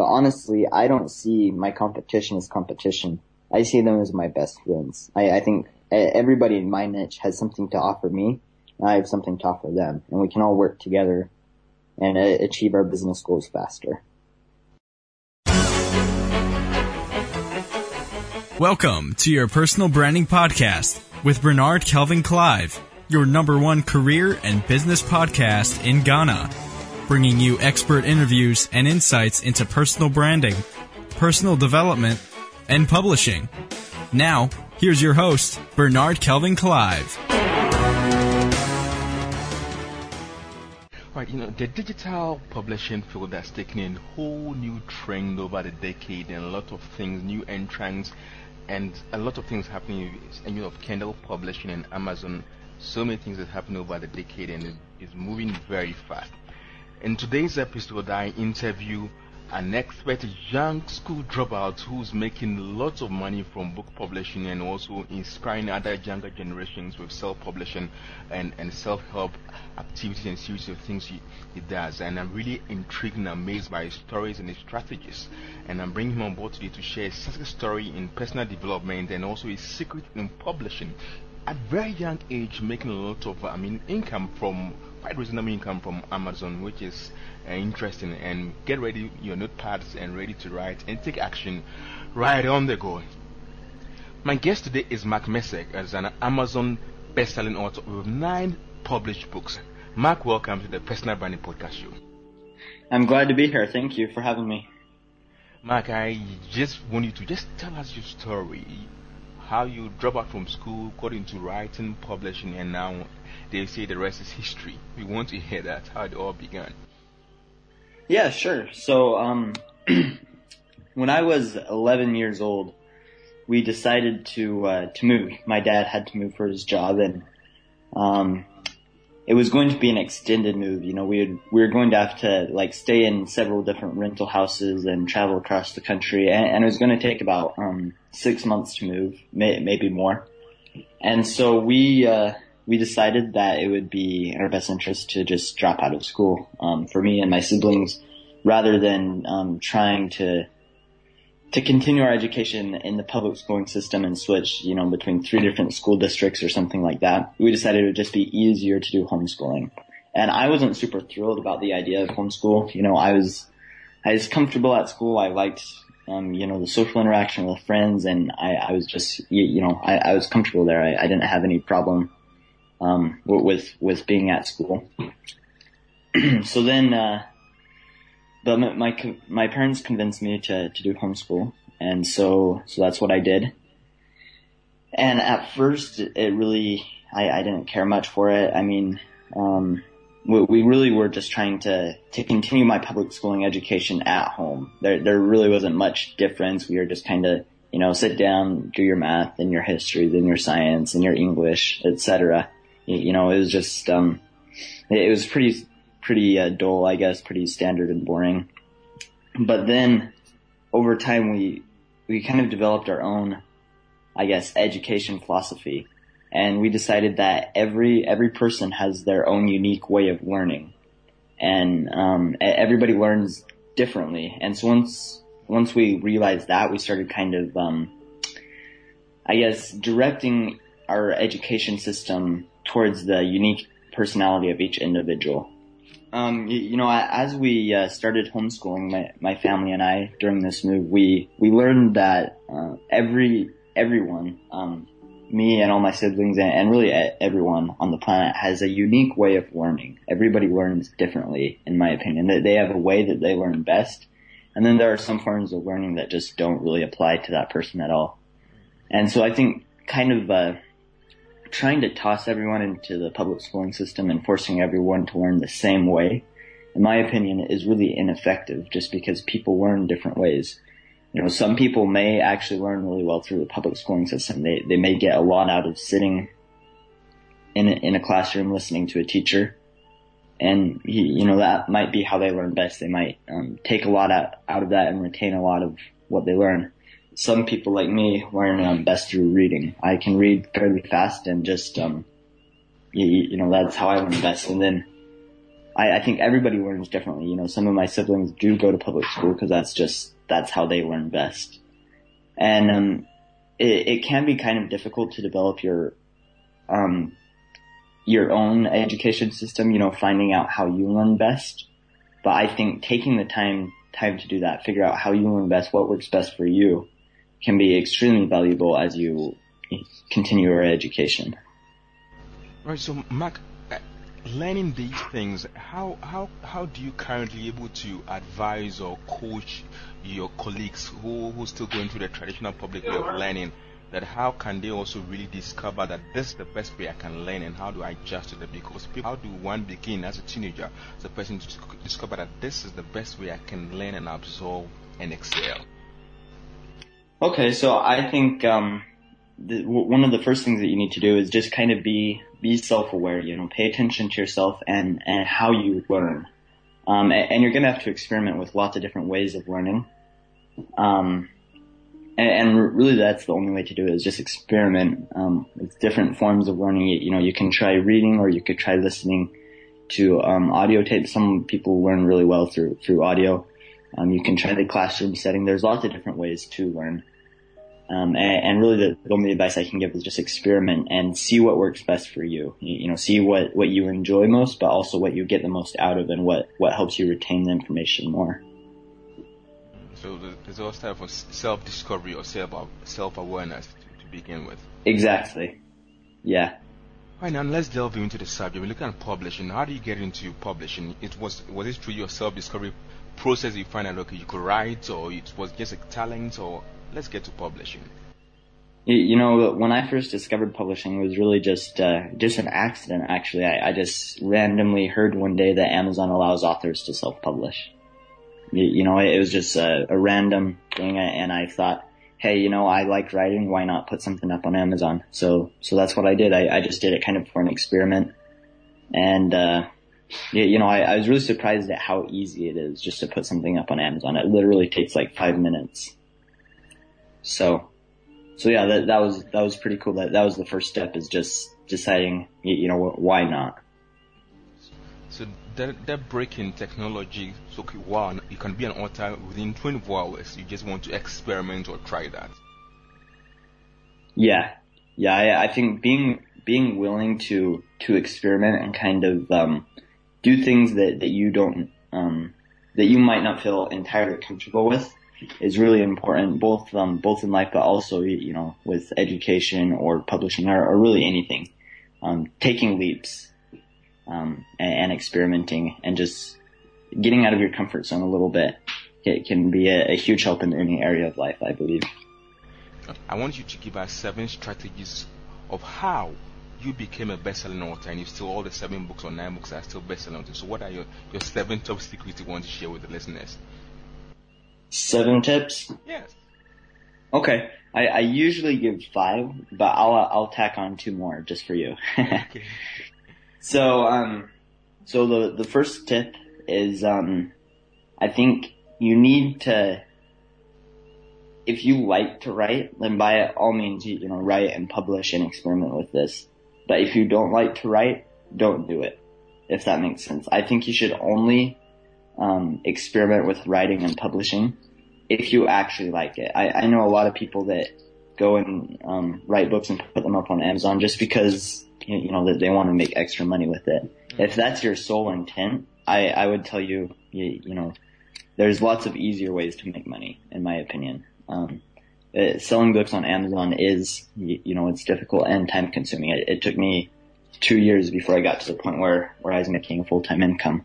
But honestly, I don't see my competition as competition. I see them as my best friends. I, I think everybody in my niche has something to offer me. And I have something to offer them, and we can all work together and uh, achieve our business goals faster. Welcome to your personal branding podcast with Bernard Kelvin Clive, your number one career and business podcast in Ghana, bringing you expert interviews and insights into personal branding, personal development, and publishing. Now, here's your host, Bernard Kelvin Clive. Right, you know, the digital publishing field has taken a whole new trend over the decade and a lot of things, new entrants, and a lot of things happening. And you know, Kindle publishing and Amazon, so many things that happened over the decade and it is moving very fast. In today's episode, I interview an expert young school dropout who's making lots of money from book publishing and also inspiring other younger generations with self-publishing and, and self-help activities and series of things he, he does. And I'm really intrigued and amazed by his stories and his strategies. And I'm bringing him on board today to share his success story in personal development and also his secret in publishing. At very young age, making a lot of, I mean, income from quite reasonable income from Amazon, which is uh, interesting. And get ready your notepads and ready to write and take action right on the go. My guest today is Mark Messick, as an Amazon best-selling author with nine published books. Mark, welcome to the Personal Branding Podcast Show. I'm glad to be here. Thank you for having me. Mark, I just want you to just tell us your story. How you drop out from school, got into writing, publishing, and now they say the rest is history. We want to hear that, how it all began. Yeah, sure. So, um, when I was 11 years old, we decided to, uh, to move. My dad had to move for his job and, um, it was going to be an extended move. You know, we would, we were going to have to like stay in several different rental houses and travel across the country and, and it was going to take about, um, six months to move, may, maybe more. And so we, uh, we decided that it would be in our best interest to just drop out of school um, for me and my siblings, rather than um, trying to to continue our education in the public schooling system and switch, you know, between three different school districts or something like that. We decided it would just be easier to do homeschooling. And I wasn't super thrilled about the idea of homeschool. You know, I was, I was comfortable at school. I liked, um, you know, the social interaction with friends and I, I was just, you, you know, I, I was comfortable there. I, I didn't have any problem um, with with being at school. so then, uh, but my my parents convinced me to to do homeschool, and so so that's what I did. And at first, it really I, I didn't care much for it. I mean, um, we, we really were just trying to to continue my public schooling education at home. There there really wasn't much difference. We were just kind of you know sit down, do your math and your history, then your science and your English, etc you know, it was just, um, it was pretty, pretty uh, dull, I guess, pretty standard and boring. But then over time we, we kind of developed our own, I guess, education philosophy. And we decided that every, every person has their own unique way of learning. And, um, everybody learns differently. And so once, once we realized that, we started kind of, um, I guess, directing our education system towards the unique personality of each individual. Um, you, know, as we uh, started homeschooling, my, my family and I during this move, we we learned that uh, every everyone, um, me and all my siblings, and, and, really everyone on the planet has a unique way of learning. Everybody learns differently, in my opinion. That they have a way that they learn best, and then there are some forms of learning that just don't really apply to that person at all. And so I think kind of uh, trying to toss everyone into the public schooling system and forcing everyone to learn the same way, in my opinion, is really ineffective just because people learn different ways. You know, some people may actually learn really well through the public schooling system. They, they may get a lot out of sitting in a, in a classroom listening to a teacher. And, you know, that might be how they learn best. They might um, take a lot out, out of that and retain a lot of what they learn some people like me learn um, best through reading. I can read fairly fast and just, um, you, you know, that's how I learn best. And then I, I think everybody learns differently. You know, some of my siblings do go to public school because that's just, that's how they learn best. And, um, it, it can be kind of difficult to develop your, um, your own education system, you know, finding out how you learn best. But I think taking the time, time to do that, figure out how you learn best, what works best for you can be extremely valuable as you continue your education. Right. So, Mark, uh, learning these things, how how how do you currently able to advise or coach your colleagues who who still going through the traditional public way of learning? That how can they also really discover that this is the best way I can learn and how do I adjust to it? Because how do one begin as a teenager, as a person to discover that this is the best way I can learn and absorb and excel? Okay, so I think um, the, one of the first things that you need to do is just kind of be be self-aware. You know, pay attention to yourself and and how you learn. Um, and, and, you're going to have to experiment with lots of different ways of learning. Um, and, and, really, that's the only way to do it is just experiment um, with different forms of learning. You know, you can try reading or you could try listening to um, audio tapes. Some people learn really well through through audio. Um, you can try the classroom setting. There's lots of different ways to learn. Um, and, and, really the, the, only advice I can give is just experiment and see what works best for you. you. You know, see what, what you enjoy most, but also what you get the most out of and what, what helps you retain the information more. So there's also type of self-discovery or self, self-awareness to, to begin with. Exactly. Yeah. Right now, let's delve into the subject. We're looking at publishing. How do you get into publishing? It was was it through your self-discovery process you find out okay you could write, or it was just a talent, or let's get to publishing. You know, when I first discovered publishing, it was really just uh, just an accident. Actually, I, I, just randomly heard one day that Amazon allows authors to self-publish. You, you know, it, was just a, a, random thing, and I thought, hey, you know, I like writing. Why not put something up on Amazon? So, so that's what I did. I, I just did it kind of for an experiment, and uh, you know, I, I was really surprised at how easy it is just to put something up on Amazon. It literally takes like five minutes so, so yeah, that, that was, that was pretty cool. That, that was the first step is just deciding, you know, why not? So that, that break in technology, so okay, wow, you can be an author within 24 hours. You just want to experiment or try that. Yeah. Yeah. I, I think being, being willing to, to experiment and kind of, um, do things that, that you don't, um, that you might not feel entirely comfortable with is really important, both um, both in life, but also you know with education or publishing or, or really anything. Um, taking leaps um, and, and, experimenting and just getting out of your comfort zone a little bit it can be a, a huge help in any area of life, I believe. I want you to give us seven strategies of how you became a best-selling author, and you still all the seven books or nine books are still best-selling. So, what are your your seven top secrets you want to share with the listeners? Seven tips? Yes. Okay. I, I usually give five, but I'll I'll tack on two more just for you. okay. So um, so the the first tip is um, I think you need to if you like to write, then by all means you, you know write and publish and experiment with this. But if you don't like to write, don't do it. If that makes sense. I think you should only um, experiment with writing and publishing if you actually like it. I, I know a lot of people that go and um, write books and put them up on Amazon just because you know that they want to make extra money with it. Mm-hmm. If that's your sole intent, I, I would tell you, you, you know, there's lots of easier ways to make money, in my opinion. Um, uh, selling books on Amazon is, you, know, it's difficult and time consuming. It, it, took me two years before I got to the point where, where I was making a full-time income.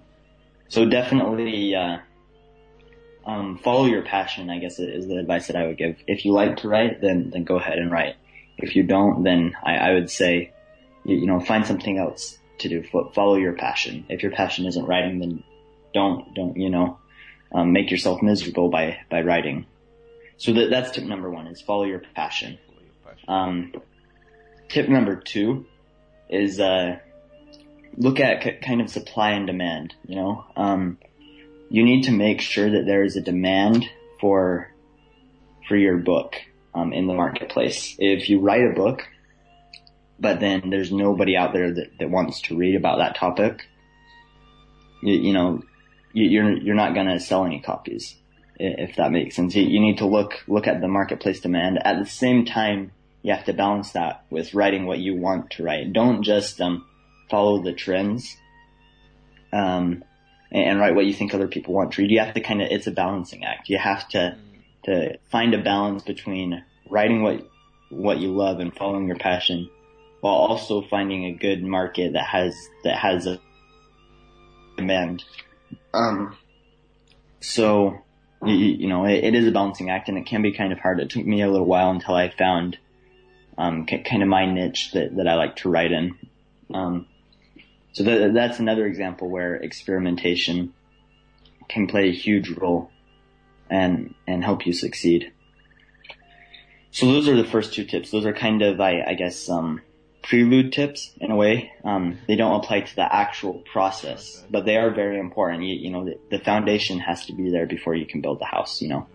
So definitely, uh, um, follow your passion, I guess is the advice that I would give. If you like to write, then, then go ahead and write. If you don't, then I, I would say, you, you, know, find something else to do. Follow your passion. If your passion isn't writing, then don't, don't, you know, um, make yourself miserable by, by writing. So that, that's tip number one is follow your passion. Um, tip number two is, uh, look at c- kind of supply and demand, you know, um, you need to make sure that there is a demand for for your book um, in the marketplace. If you write a book, but then there's nobody out there that, that wants to read about that topic, you, you know, you, you're you're not going to sell any copies if that makes sense. You, need to look look at the marketplace demand. At the same time, you have to balance that with writing what you want to write. Don't just um, follow the trends um, and write what you think other people want to read. You have to kind of it's a balancing act. You have to to find a balance between writing what what you love and following your passion, while also finding a good market that has that has a demand. Um, so you, know, it, it is a balancing act and it can be kind of hard. It took me a little while until I found, um, kind of my niche that, that I like to write in. Um, so that, that's another example where experimentation can play a huge role and, and help you succeed. So those are the first two tips. Those are kind of, I, I guess, um, prelude tips in a way. Um, they don't apply to the actual process, but they are very important. You, you know, the, the, foundation has to be there before you can build the house, you know.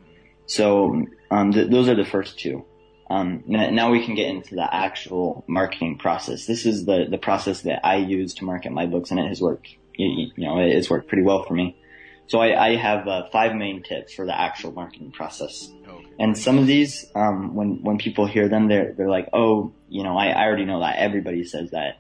So, um, th- those are the first two. Um, now we can get into the actual marketing process. This is the, the process that I use to market my books and it has worked, you, you know, it's worked pretty well for me. So I, I have uh, five main tips for the actual marketing process. Okay. And some of these, um, when when people hear them, they're they're like, oh, you know, I, I already know that. Everybody says that.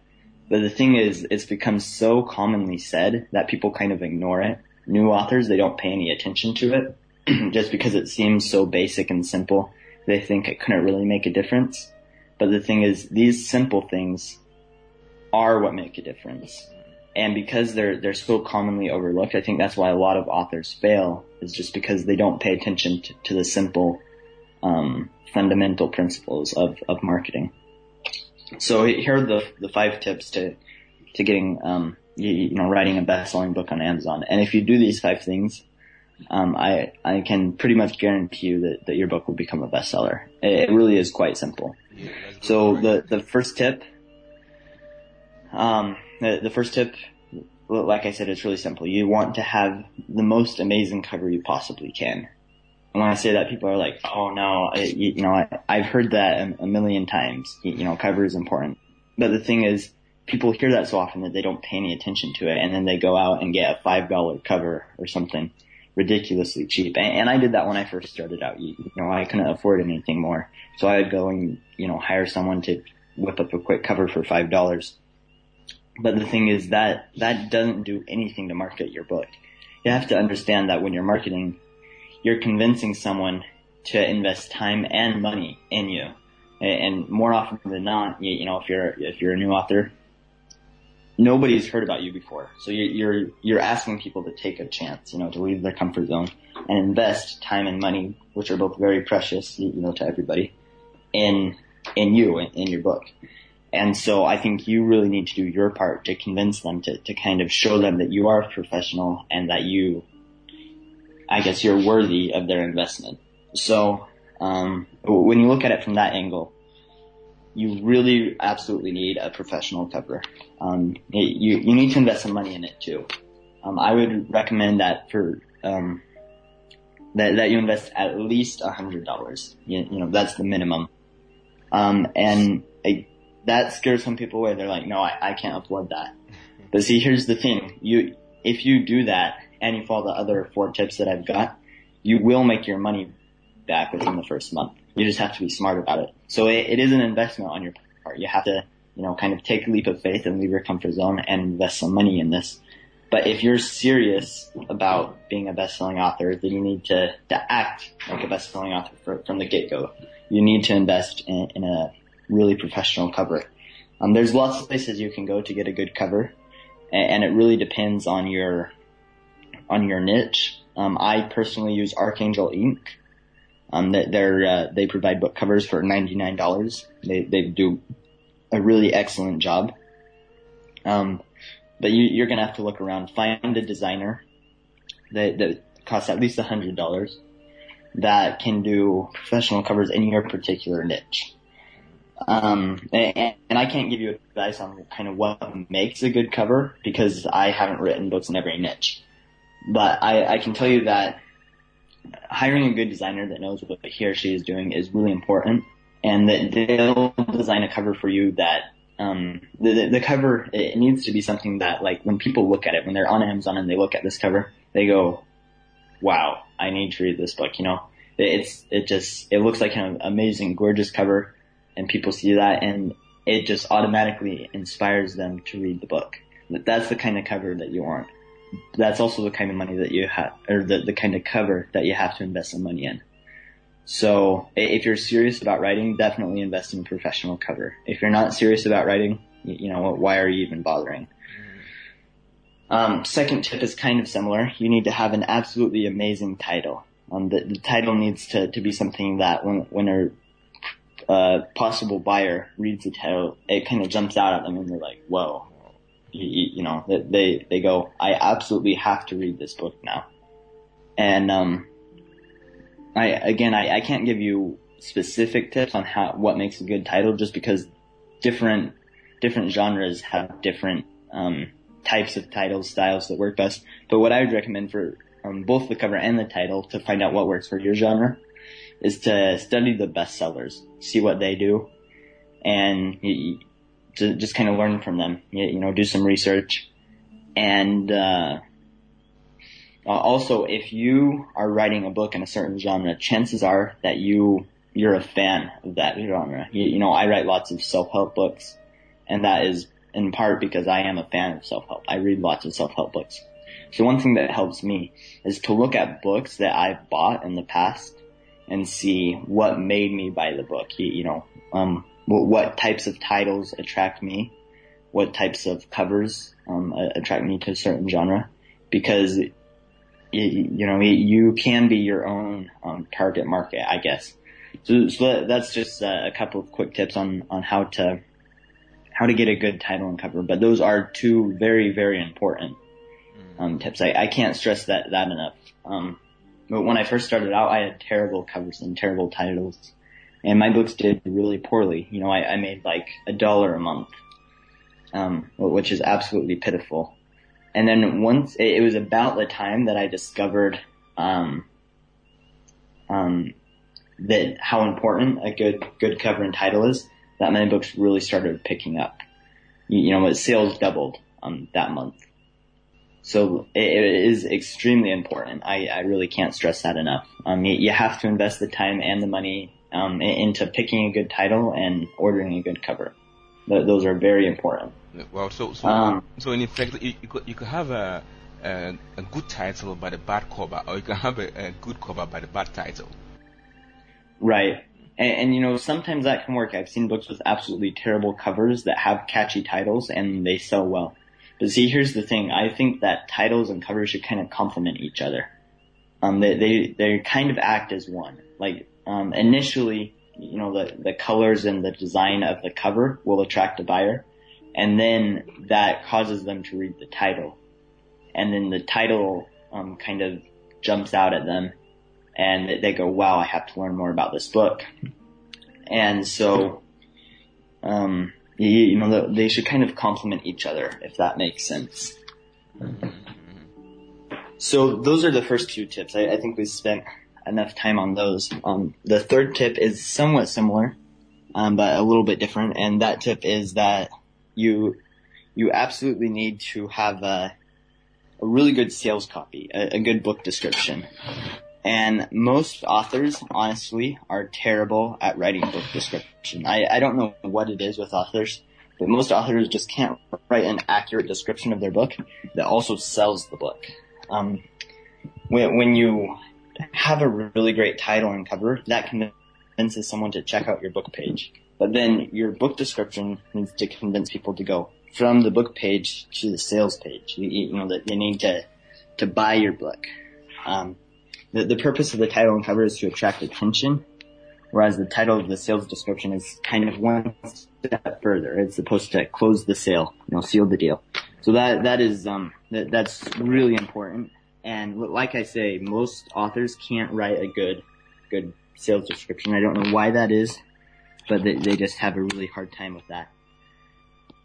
But the thing is, it's become so commonly said that people kind of ignore it. New authors, they don't pay any attention to it just because it seems so basic and simple. They think it couldn't really make a difference. But the thing is, these simple things are what make a difference and because they're they're so commonly overlooked, I think that's why a lot of authors fail is just because they don't pay attention to, to the simple um, fundamental principles of, of marketing. So here are the the five tips to to getting um, you, you know writing a best selling book on Amazon. And if you do these five things, um, I I can pretty much guarantee you that, that your book will become a bestseller. It, it really is quite simple. So the the first tip um, the, the first tip, like I said, it's really simple. You want to have the most amazing cover you possibly can. And when I say that, people are like, "Oh no, I, you, you, know, I, have heard that a, a, million times. You, you know, cover is important." But the thing is, people hear that so often that they don't pay any attention to it, and then they go out and get a five dollar cover or something ridiculously cheap. And, and, I did that when I first started out. You, you know, I couldn't afford anything more, so I would go and you know hire someone to whip up a quick cover for five dollars but the thing is that that doesn't do anything to market your book. You have to understand that when you're marketing, you're convincing someone to invest time and money in you. And more often than not, you, know, if you're if you're a new author, nobody's heard about you before. So you're you're asking people to take a chance, you know, to leave their comfort zone and invest time and money, which are both very precious, you know, to everybody, in in you in, in your book. And so I think you really need to do your part to convince them to, to kind of show them that you are professional and that you, I guess you're worthy of their investment. So, um, when you look at it from that angle, you really absolutely need a professional cover. Um, it, you, you need to invest some money in it too. Um, I would recommend that for, um, that, that you invest at least a hundred dollars. You, you, know, that's the minimum. Um, and I, that scares some people away. They're like, no, I, I can't afford that. But see, here's the thing. You, if you do that and you follow the other four tips that I've got, you will make your money back within the first month. You just have to be smart about it. So it, it is an investment on your part. You have to, you know, kind of take a leap of faith and leave your comfort zone and invest some money in this. But if you're serious about being a best-selling author, then you need to, to act like a best-selling author for, from the get-go. You need to invest in, in a really professional cover. Um, there's lots of places you can go to get a good cover, and, it really depends on your on your niche. Um, I personally use Archangel Ink. Um, they're uh, they provide book covers for ninety nine dollars. They they do a really excellent job. Um, but you, are gonna have to look around, find a designer that that costs at least hundred dollars that can do professional covers in your particular niche. Um, and, and, I can't give you advice on kind of what makes a good cover because I haven't written books in every niche. But I, I can tell you that hiring a good designer that knows what he or she is doing is really important and that they'll design a cover for you that um, the, the, cover, it needs to be something that like when people look at it, when they're on Amazon and they look at this cover, they go, wow, I need to read this book, you know? It's, it just, it looks like an amazing, gorgeous cover and people see that and it just automatically inspires them to read the book. That's the kind of cover that you want. That's also the kind of money that you have, or the, the kind of cover that you have to invest some money in. So if you're serious about writing, definitely invest in a professional cover. If you're not serious about writing, you know, why are you even bothering? Um, second tip is kind of similar. You need to have an absolutely amazing title. Um, the, the, title needs to, to be something that when, when a uh, possible buyer reads the title, it kind of jumps out at them and they're like, whoa, you, you know, they, they go, I absolutely have to read this book now. And, um, I, again, I, I can't give you specific tips on how, what makes a good title just because different, different genres have different, um, types of titles, styles that work best. But what I would recommend for um, both the cover and the title to find out what works for your genre is to study the bestsellers, see what they do, and you, to just kind of learn from them. You, you know, do some research, and uh, also if you are writing a book in a certain genre, chances are that you you're a fan of that genre. You, you know, I write lots of self-help books, and that is in part because I am a fan of self-help. I read lots of self-help books. So one thing that helps me is to look at books that I've bought in the past and see what made me buy the book. You, you know, um, what, what, types of titles attract me, what types of covers um, attract me to a certain genre, because you, you know you can be your own um, target market, I guess. So, so that's just a couple of quick tips on on how to how to get a good title and cover. But those are two very, very important um, tips. I, I can't stress that that enough. But when I first started out, I had terrible covers and terrible titles, and my books did really poorly. You know, I, I made like a dollar a month, um, which is absolutely pitiful. And then once it, it was about the time that I discovered um, um, that how important a good good cover and title is that many books really started picking up. You, you know, sales doubled um, that month. So it, is extremely important. I, I really can't stress that enough. Um, you, you have to invest the time and the money um, into picking a good title and ordering a good cover. Th- those are very important. Well, so so, um, so in effect, you, you, could, you could have a, a, a good title by the bad cover, or you can have a, a good cover by the bad title. Right. And, and, you know, sometimes that can work. I've seen books with absolutely terrible covers that have catchy titles and they sell well. But see, here's the thing. I think that titles and covers should kind of complement each other. Um, they, they, they kind of act as one. Like, um, initially, you know, the, the colors and the design of the cover will attract a buyer. And then that causes them to read the title. And then the title, um, kind of jumps out at them and they go, wow, I have to learn more about this book. And so, um, you, know, they should kind of complement each other, if that makes sense. So those are the first two tips. I, I think we spent enough time on those. Um, the third tip is somewhat similar, um, but a little bit different, and that tip is that you you absolutely need to have a, a really good sales copy, a, a good book description. And most authors, honestly, are terrible at writing book description. I, I don't know what it is with authors, but most authors just can't write an accurate description of their book that also sells the book. Um, when, when you have a really great title and cover, that convinces someone to check out your book page. But then your book description needs to convince people to go from the book page to the sales page. You, you know, that they need to, to buy your book. Um, the, the purpose of the title and cover is to attract attention, whereas the title of the sales description is kind of one step further. It's supposed to close the sale, you know, seal the deal. So that that is um that, that's really important. And like I say, most authors can't write a good good sales description. I don't know why that is, but they, they just have a really hard time with that.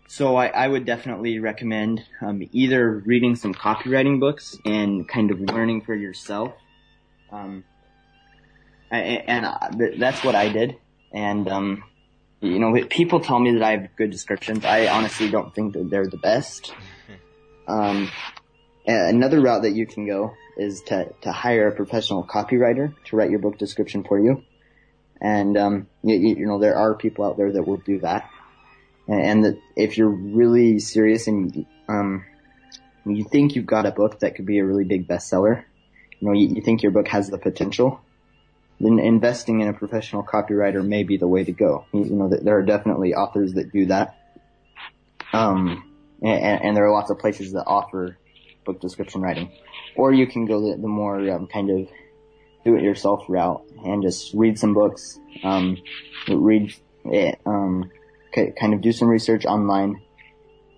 So I, I would definitely recommend um, either reading some copywriting books and kind of learning for yourself um, and, that's what I did. And, um, you know, people tell me that I have good descriptions. I honestly don't think that they're the best. Um, another route that you can go is to, to hire a professional copywriter to write your book description for you. And, um, you, you know, there are people out there that will do that. And, and that if you're really serious and, um, you think you've got a book that could be a really big bestseller, you know, you, you think your book has the potential, then investing in a professional copywriter may be the way to go. You know, there are definitely authors that do that. Um, and, and there are lots of places that offer book description writing. Or you can go the, the more um, kind of do-it-yourself route and just read some books, um, read it, um, kind of do some research online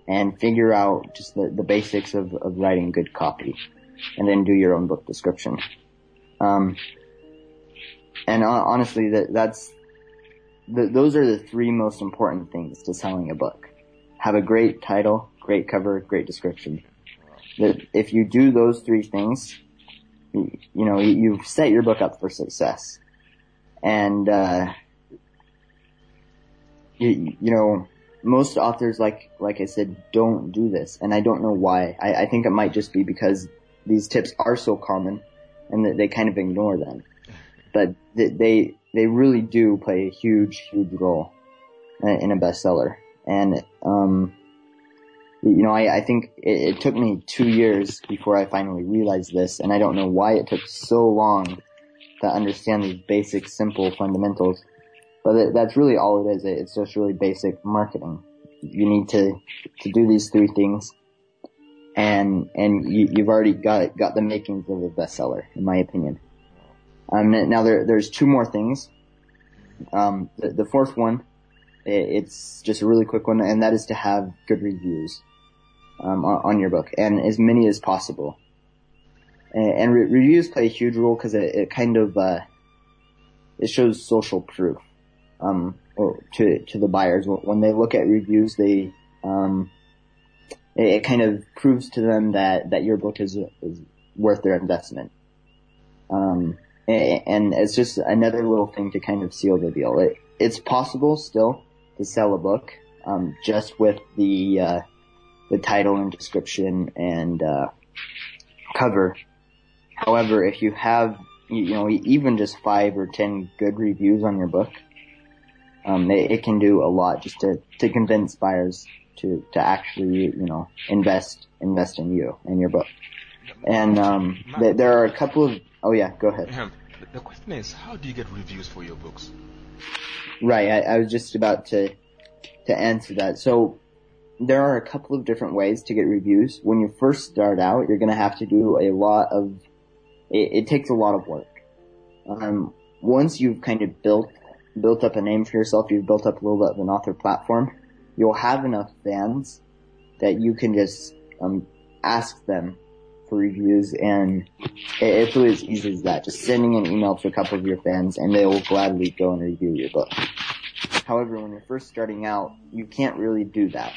and figure out just the, the basics of, of writing good copy and then do your own book description. Um, and uh, honestly, that that's the, those are the three most important things to selling a book. Have a great title, great cover, great description. That if you do those three things, you, you know you've set your book up for success. And uh, you, you know most authors, like like I said, don't do this, and I don't know why. I, I think it might just be because these tips are so common, and that they kind of ignore them but they they really do play a huge huge role in a bestseller. And um, you know, I, I think it, it, took me two years before I finally realized this, and I don't know why it took so long to understand these basic, simple fundamentals. But it, that's really all it is. It's just really basic marketing. You need to to do these three things, and and you, you've already got got the makings of a bestseller, in my opinion. Um, now there, there's two more things. Um, the, the, fourth one, it's just a really quick one, and that is to have good reviews um, on, on, your book, and as many as possible. And, and re- reviews play a huge role because it, it, kind of uh, it shows social proof um, to to the buyers when they look at reviews. They um, it, kind of proves to them that that your book is is worth their investment. Um, and it's just another little thing to kind of seal the deal. It, it's possible still to sell a book um, just with the uh, the title and description and uh, cover. However, if you have you know even just five or ten good reviews on your book, um, it, it, can do a lot just to to convince buyers to to actually you know invest invest in you and your book. And um, th- there are a couple of Oh yeah, go ahead. The question is, how do you get reviews for your books? Right, I, I was just about to to answer that. So there are a couple of different ways to get reviews. When you first start out, you're going to have to do a lot of. It, it takes a lot of work. Um, once you've kind of built built up a name for yourself, you've built up a little bit of an author platform. You'll have enough fans that you can just um, ask them for reviews, and it's really as easy as that. Just sending an email to a couple of your fans, and they will gladly go and review your book. However, when you're first starting out, you can't really do that.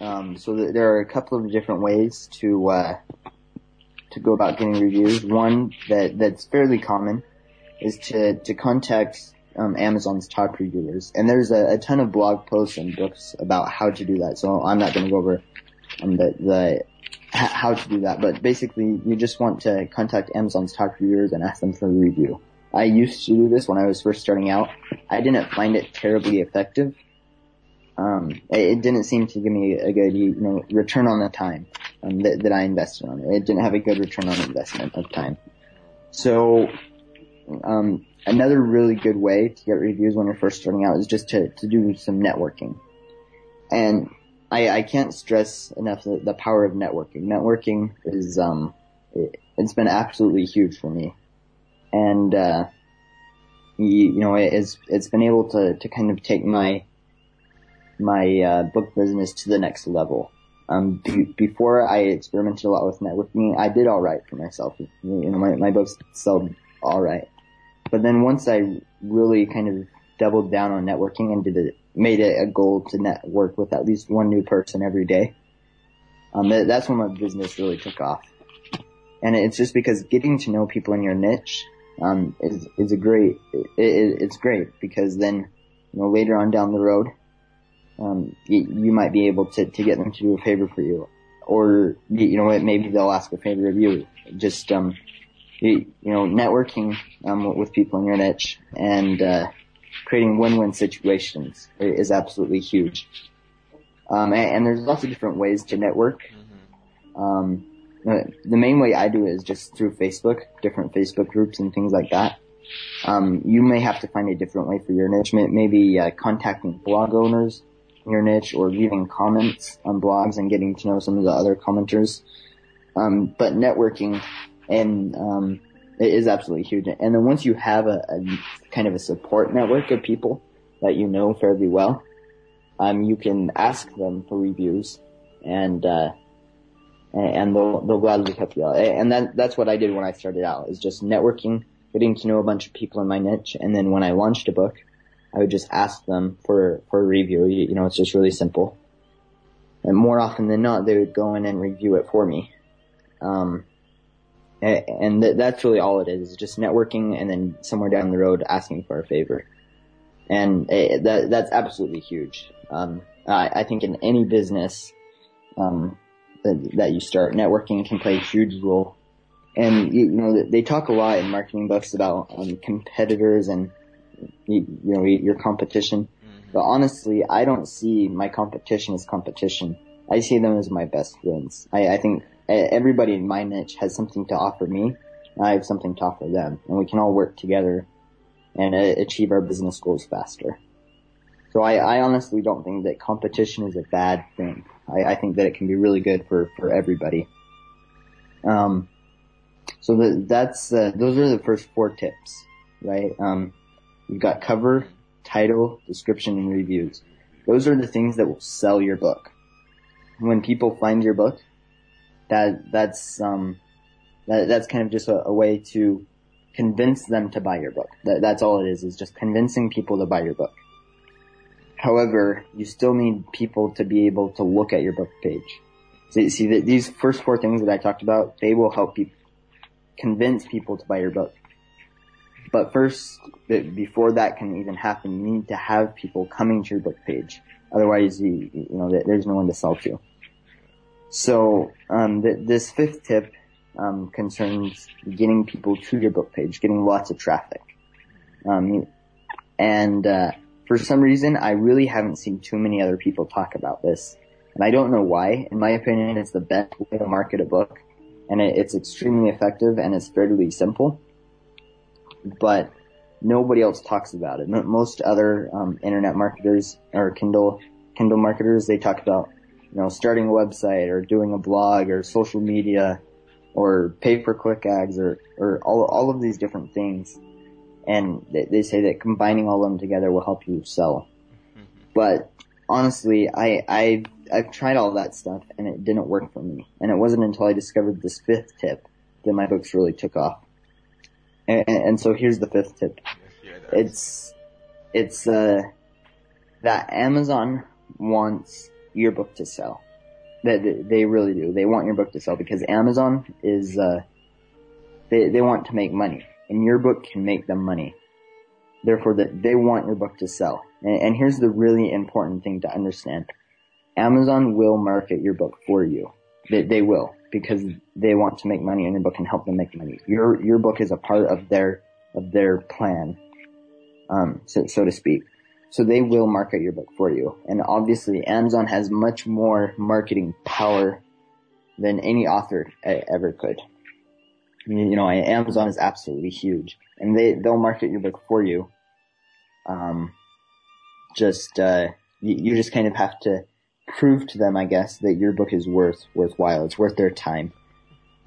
Um, so th- there are a couple of different ways to uh, to go about getting reviews. One that that's fairly common is to to contact um, Amazon's top reviewers, and there's a, a, ton of blog posts and books about how to do that. So I'm not going to go over um, the the how to do that, but basically you just want to contact Amazon's top reviewers and ask them for a review. I used to do this when I was first starting out. I didn't find it terribly effective. Um, it didn't seem to give me a good, you know, return on the time um, that, that I invested on it. It didn't have a good return on investment of time. So, um, another really good way to get reviews when you're first starting out is just to, to do some networking. And I, I can't stress enough the, the power of networking. Networking is, um, it, has been absolutely huge for me. And, uh, you, you know, it's, it's been able to, to kind of take my, my, uh, book business to the next level. Um, before I experimented a lot with networking, I did alright for myself. You know, my, my books sold alright. But then once I really kind of doubled down on networking and did it made it a goal to network with at least one new person every day. Um, that's when my business really took off. And it's just because getting to know people in your niche, um, is, is a great, it, it, it's great because then you know, later on down the road, um, you, you might be able to, to get them to do a favor for you. Or, you know maybe they'll ask a favor of you. Just, um, you, you know, networking, um, with people in your niche and, uh, creating win-win situations is absolutely huge. Um, and, and, there's lots of different ways to network. Mm-hmm. Um, the main way I do it is just through Facebook, different Facebook groups and things like that. Um, you may have to find a different way for your niche, maybe uh, contacting blog owners in your niche or leaving comments on blogs and getting to know some of the other commenters. Um, but networking and um, it is absolutely huge. And then once you have a, a, kind of a support network of people that you know fairly well, um, you can ask them for reviews and uh, and they'll they'll gladly help you out. And that that's what I did when I started out is just networking getting to know a bunch of people in my niche. And then when I launched a book, I would just ask them for, for a review. You, you know, it's just really simple. And more often than not, they would go in and review it for me. Um, and, and th- that's really all it is, just networking and then somewhere down the road asking for a favor. And it, that, that's absolutely huge. Um, I, I think in any business, um, that, that you start, networking can play a huge role and you, you know they talk a lot in marketing books about um, competitors and you, you, know your competition. Mm-hmm. But honestly, I don't see my competition as competition. I see them as my best friends. I, I think everybody in my niche has something to offer me. And I have something to offer them, and we can all work together and uh, achieve our business goals faster. So I, I, honestly don't think that competition is a bad thing. I, I think that it can be really good for, for everybody. Um, so the, that's uh, those are the first four tips, right? Um, you've got cover, title, description, and reviews. Those are the things that will sell your book. When people find your book, that that's um, that, that's kind of just a, a, way to convince them to buy your book. That, that's all it is, is just convincing people to buy your book. However, you still need people to be able to look at your book page. So See, see these first four things that I talked about, they will help you convince people to buy your book. But first, before that can even happen, you need to have people coming to your book page. Otherwise, you, you know, there's no one to sell to. So, um, th- this fifth tip, um, concerns getting people to your book page, getting lots of traffic. Um, and, uh, for some reason, I really haven't seen too many other people talk about this. And I don't know why. In my opinion, it's the best way to market a book and it, it's extremely effective and it's fairly simple. But nobody else talks about it. Most other um, internet marketers or Kindle Kindle marketers, they talk about you know starting a website or doing a blog or social media or pay per click ads or or all all of these different things. And they, they say that combining all of them together will help you sell. Mm-hmm. But honestly, I I I've tried all that stuff and it didn't work for me. And it wasn't until I discovered this fifth tip that my books really took off. And, and so here's the fifth tip. It's it's uh that Amazon wants your book to sell. That they really do. They want your book to sell because Amazon is uh they they want to make money and your book can make them money. Therefore, that they want your book to sell. And, and here's the really important thing to understand. Amazon will market your book for you. They, they will because they want to make money on your book and help them make money. Your your book is a part of their of their plan, um, so so to speak. So they will market your book for you. And obviously, Amazon has much more marketing power than any author ever could. You know, Amazon is absolutely huge, and they they'll market your book for you. Um, just uh, you, you just kind of have to prove to them, I guess, that your book is worth worthwhile. It's worth their time.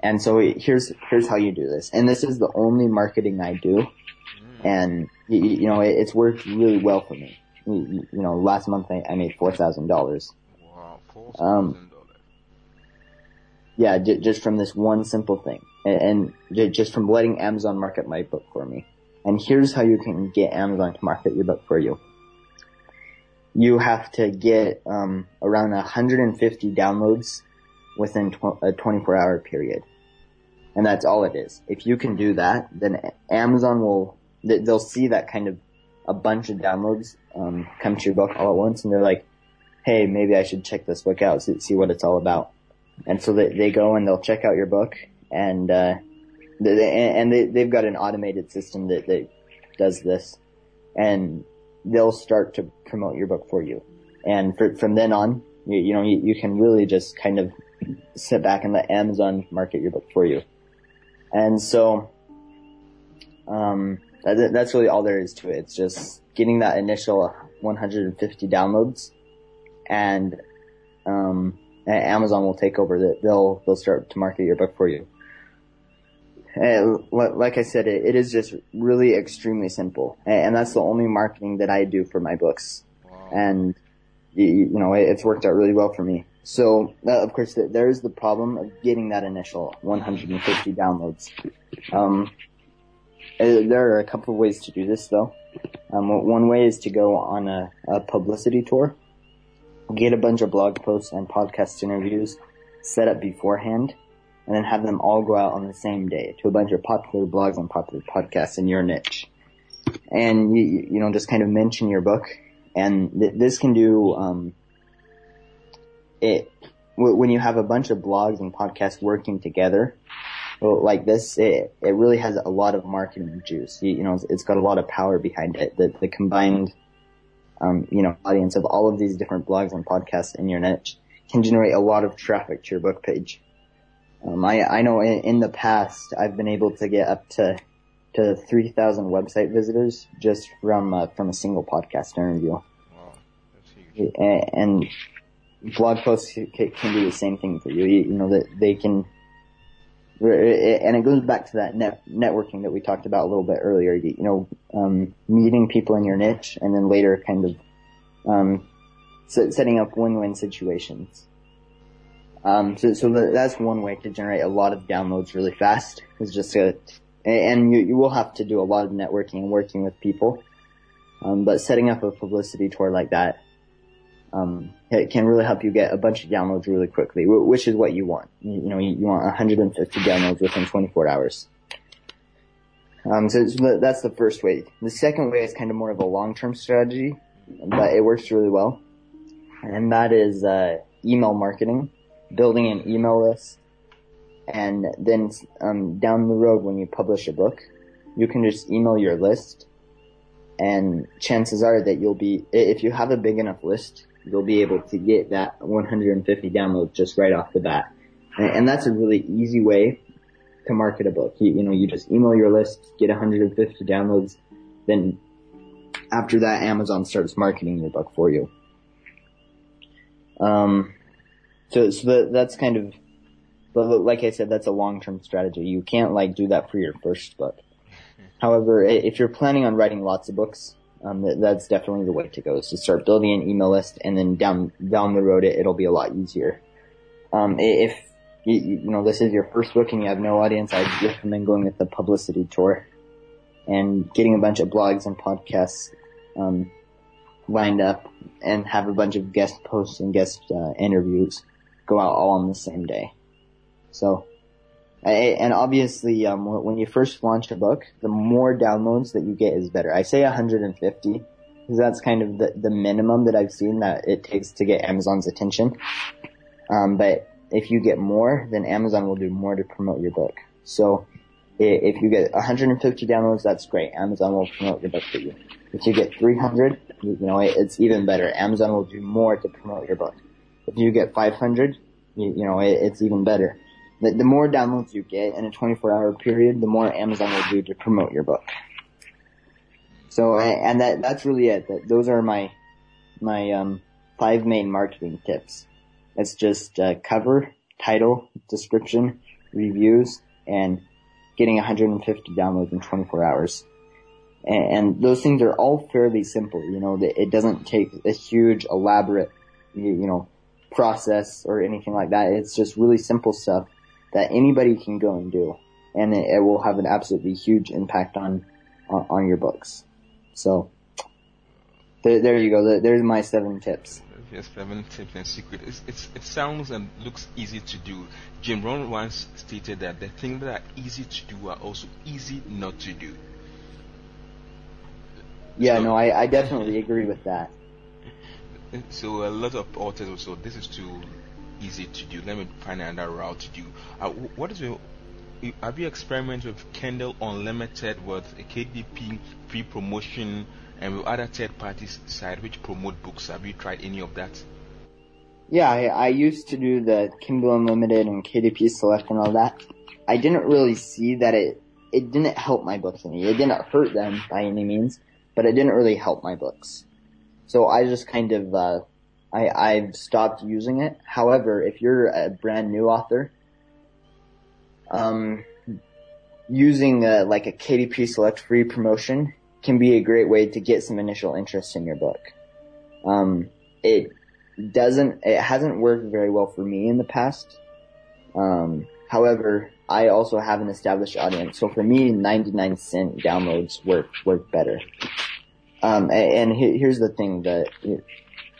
And so here's here's how you do this. And this is the only marketing I do. And you, you know, it, it's worked really well for me. You, you know, last month I, I made four thousand dollars. Wow, four thousand dollars. Um, yeah, j- just from this one simple thing, and, and j- just from letting Amazon market my book for me. And here's how you can get Amazon to market your book for you you have to get um, around 150 downloads within tw- a 24 hour period. And that's all it is. If you can do that, then Amazon will, they'll see that kind of a bunch of downloads um, come to your book all at once, and they're like, "Hey, maybe I should check this book out, see, see what it's all about." And so they, they go and they'll check out your book, and uh, they, and they, they've got an automated system that that does this, and they'll start to promote your book for you. And for, from then on, you, you know, you, you can really just kind of sit back and let Amazon market your book for you. And so, um, that, that's really all there is to it. It's just getting that initial 150 downloads and, um, Amazon will take over. They'll, they'll start to market your book for you. And like I said, it, it is just really extremely simple. And that's the only marketing that I do for my books. Wow. And, you, you know, it's worked out really well for me. So, uh, of course, there is the problem of getting that initial 150 downloads. Um, there are a couple of ways to do this though. Um, one way is to go on a, a publicity tour, get a bunch of blog posts and podcast interviews set up beforehand, and then have them all go out on the same day to a bunch of popular blogs and popular podcasts in your niche. And you, you know, just kind of mention your book. And th- this can do, um, it, w- when you have a bunch of blogs and podcasts working together, like this, it, it really has a lot of marketing juice. You, you know, it's got a lot of power behind it. The, the combined, um, you know, audience of all of these different blogs and podcasts in your niche can generate a lot of traffic to your book page. Um, I, I know in, in, the past I've been able to get up to to 3,000 website visitors just from uh, from a single podcast interview. Wow, that's huge. And, and blog posts can, can, do the same thing for you. You, you know that they can, and it goes back to that net, networking that we talked about a little bit earlier. You, know, um, meeting people in your niche, and then later kind of um, setting up win-win situations. Um, so, so that's one way to generate a lot of downloads really fast is just to, and you, you will have to do a lot of networking and working with people. Um, but setting up a publicity tour like that, um, it can really help you get a bunch of downloads really quickly, which is what you want. You, know, you, you, want 150 downloads within 24 hours. Um, so, so that's the first way. The second way is kind of more of a long-term strategy, but it works really well. And that is, uh, email marketing building an email list, and then um, down the road when you publish a book, you can just email your list, and chances are that you'll be, if you have a big enough list, you'll be able to get that 150 downloads just right off the bat. And, and that's a really easy way to market a book. You, you know, you just email your list, get 150 downloads, then after that, Amazon starts marketing your book for you. Um, so, so that's kind of, but like I said, that's a long-term strategy. You can't like do that for your first book. However, if you're planning on writing lots of books, um, that's definitely the way to go. Is to start building an email list, and then down down the road, it, it'll be a lot easier. Um, if you, you know this is your first book and you have no audience, I'd recommend going with the publicity tour and getting a bunch of blogs and podcasts um, lined up, and have a bunch of guest posts and guest uh, interviews go out all on the same day. So, and obviously, um, when you first launch a book, the more downloads that you get is better. I say 150 because that's kind of the, the minimum that I've seen that it takes to get Amazon's attention. Um, but if you get more, then Amazon will do more to promote your book. So if you get 150 downloads, that's great. Amazon will promote your book for you. If you get 300, you know, it's even better. Amazon will do more to promote your book. If you get 500, you, you know, it, it's even better. The, the more downloads you get in a 24 hour period, the more Amazon will do to promote your book. So, and that, that's really it. That, those are my, my, um, five main marketing tips. It's just, uh, cover, title, description, reviews, and getting 150 downloads in 24 hours. And, and those things are all fairly simple, you know, it doesn't take a huge, elaborate, you, you know, process or anything like that. It's just really simple stuff that anybody can go and do, and it, it will have an absolutely huge impact on on, on your books. So there, there you go. There's my seven tips. Yes, seven tips and secret. It's, it's, it sounds and looks easy to do. Jim Rohn once stated that the things that are easy to do are also easy not to do. Yeah, So- no, I, I definitely agree with that. So a lot of authors also this is too easy to do. Let me find another route to do. Uh, what is your have you experimented with Kindle Unlimited with a KDP free promotion and with other third parties side which promote books? Have you tried any of that? Yeah, I, I used to do the Kindle Unlimited and KDP Select and all that. I didn't really see that it it didn't help my books any. It didn't hurt them by any means, but it didn't really help my books. So I just kind of uh, I I've stopped using it. However, if you're a brand new author, um, using uh like a KDP Select free promotion can be a great way to get some initial interest in your book. Um, it doesn't it hasn't worked very well for me in the past. Um, however, I also have an established audience, so for me, 99 cent downloads work work better. Um, a- and, here's the thing: the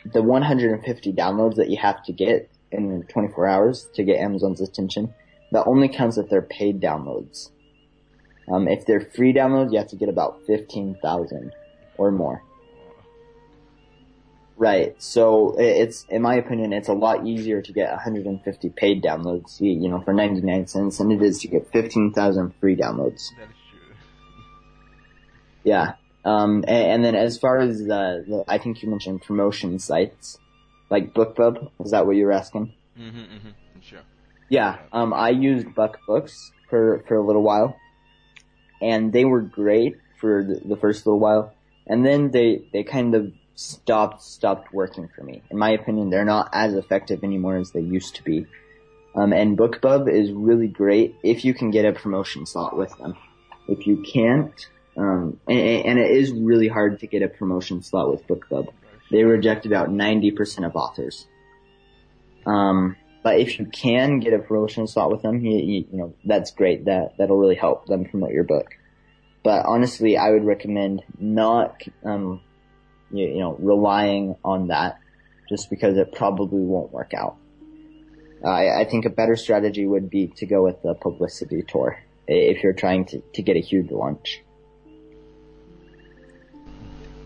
the 150 downloads that you have to get in 24 hours to get Amazon's attention, that only counts if they're paid downloads. Um, if they're free downloads, you have to get about 15,000 or more. Right. So it's, in my opinion, it's a lot easier to get 150 paid downloads, you know, for 99 cents than it is to get 15,000 free downloads. That is true. Yeah. Um, a- and, then as far as the, the, I think you mentioned promotion sites, like BookBub. Is that what you were asking? Mm-hmm, mm-hmm. Sure. Yeah. Um, I used Buck Books for, for a little while. And they were great for the, the first little while. And then they, they kind of stopped, stopped working for me. In my opinion, they're not as effective anymore as they used to be. Um, and BookBub is really great if you can get a promotion slot with them. If you can't, um, and, and it is really hard to get a promotion slot with BookBub. They reject about 90% of authors. Um, but if you can get a promotion slot with them, you, you, you know, that's great. That, that'll really help them promote your book. But honestly, I would recommend not, um, you, you know, relying on that just because it probably won't work out. I, I think a better strategy would be to go with the publicity tour if you're trying to, to get a huge launch.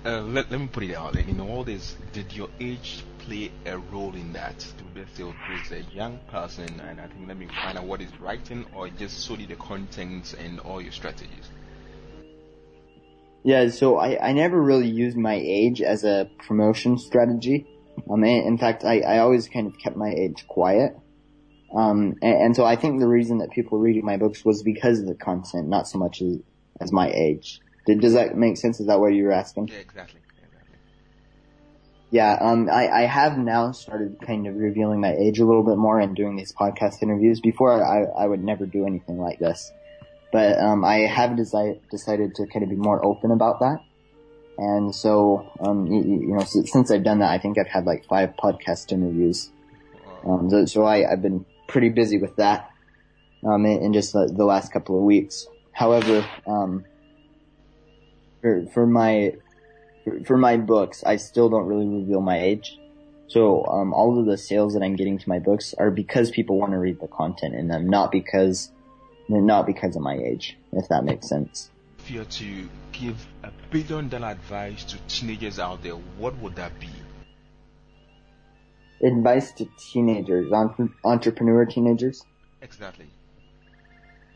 Uh, let, let me put it out there. In all this, did your age play a role in that? To be still a young person, and I think let me find out what is writing, or just solely the contents and all your strategies. Yeah, so I, I never really used my age as a promotion strategy. Um, in fact, I, I always kind of kept my age quiet. Um, and, and so I think the reason that people reading my books was because of the content, not so much as, as my age. Did, does that make sense? Is that what you were asking? Yeah, exactly. exactly. Yeah, um, I, I have now started kind of revealing my age a little bit more and doing these podcast interviews. Before, I, I would never do anything like this. But, um, I have desi- decided to kind of be more open about that. And so, um, you, you know, since, since I've done that, I think I've had like five podcast interviews. Um, so, so I, I've been pretty busy with that, um, in, in just the, the last couple of weeks. However, um, for, for my, for, for my books, I still don't really reveal my age. So, um, all of the sales that I'm getting to my books are because people want to read the content in them, not because, not because of my age, if that makes sense. if you are to give a billion dollar advice to teenagers out there, what would that be? Advice to teenagers, entre- entrepreneur teenagers. Exactly.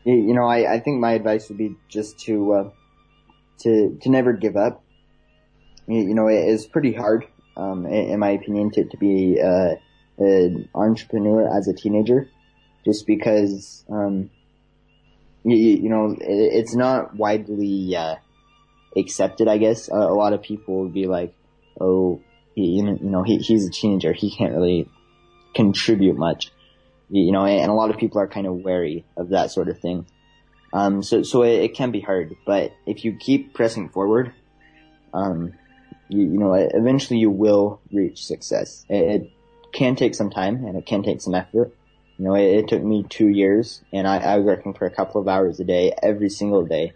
you, you know, I, I think my advice would be just to, uh, to, to never give up. You, you know, it is pretty hard, um, in, my opinion, to, to be, uh, an entrepreneur as a teenager, just because, um, you, you know, it, it's not widely, uh, accepted, I guess. A, a lot of people would be like, oh, he, you know, you know, he, he's a teenager, he can't really contribute much you know, and a lot of people are kind of wary of that sort of thing. Um, so, so it, it can be hard, but if you keep pressing forward, um, you, you know, eventually you will reach success. It, it can take some time and it can take some effort. You know, it, it took me two years and I, I was working for a couple of hours a day, every single day,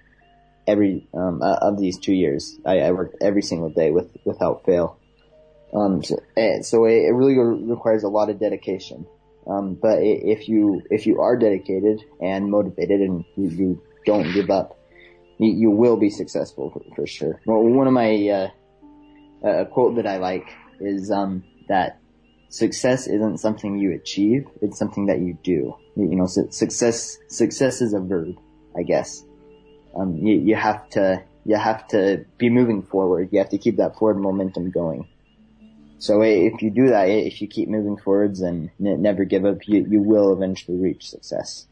every, um, uh, of these two years. I, I worked every single day with, without fail. Um, so, eh, so it, really re- requires a lot of dedication. Um, but if you if you are dedicated and motivated and you, you don't give up, you, you will be successful for, for sure. Well, one of my uh, a quote that I like is um, that success isn't something you achieve; it's something that you do. You, you know, su- success success is a verb, I guess. Um, you, you have to you have to be moving forward. You have to keep that forward momentum going. So eh, if you do that, eh, if you keep moving forwards and never give up, you, you will eventually reach success.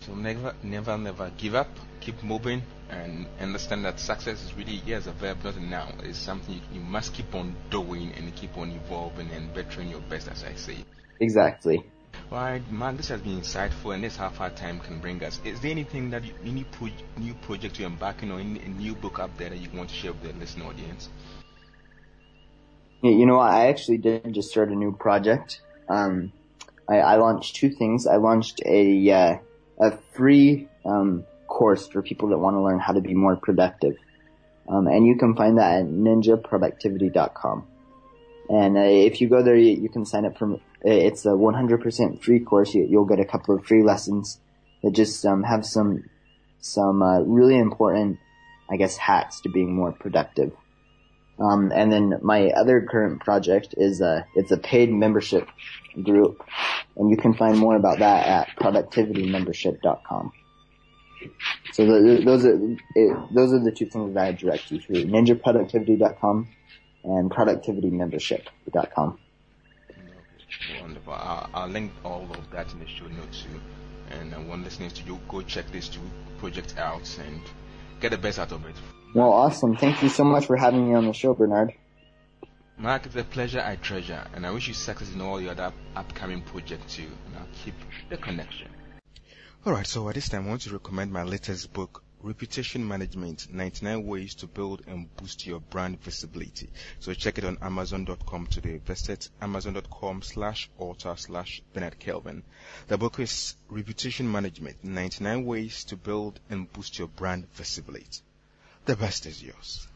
So never, never, never give up. Keep moving and understand that success is really yes a verb, not a noun. It's something you, you must keep on doing and keep on evolving and bettering your best, as I say. Exactly. All right, man, this has been insightful, and this is how far time can bring us. Is there anything that you, any pro- new project you're embarking on, any, a new book up there that you want to share with the listening audience? You know, I actually did just start a new project. Um, I, I launched two things. I launched a uh, a free um, course for people that want to learn how to be more productive, um, and you can find that at ninjaproductivity.com. And uh, if you go there, you, you, can sign up for. It's a 100% free course. You, will get a couple of free lessons that just um, have some some uh, really important, I guess, hacks to being more productive. Um, and then my other current project is a, it's a paid membership group, and you can find more about that at productivitymembership.com. So the, those are it, those are the two things that I direct you to: ninjaproductivity.com and productivitymembership.com. Wonderful. I'll, I'll, link all of that in the show notes too. And I want listeners to you go check these two projects out and get the best out of it. Well, awesome. Thank you so much for having me on the show, Bernard. Mark, it's a pleasure I treasure, and I wish you success in all your other upcoming projects too, and I'll keep the connection. Alright, so at this time I want to recommend my latest book, Reputation Management 99 Ways to Build and Boost Your Brand Visibility. So check it on Amazon.com today. Visit Amazon.com slash author slash Bernard Kelvin. The book is Reputation Management 99 Ways to Build and Boost Your Brand Visibility. The best is yours.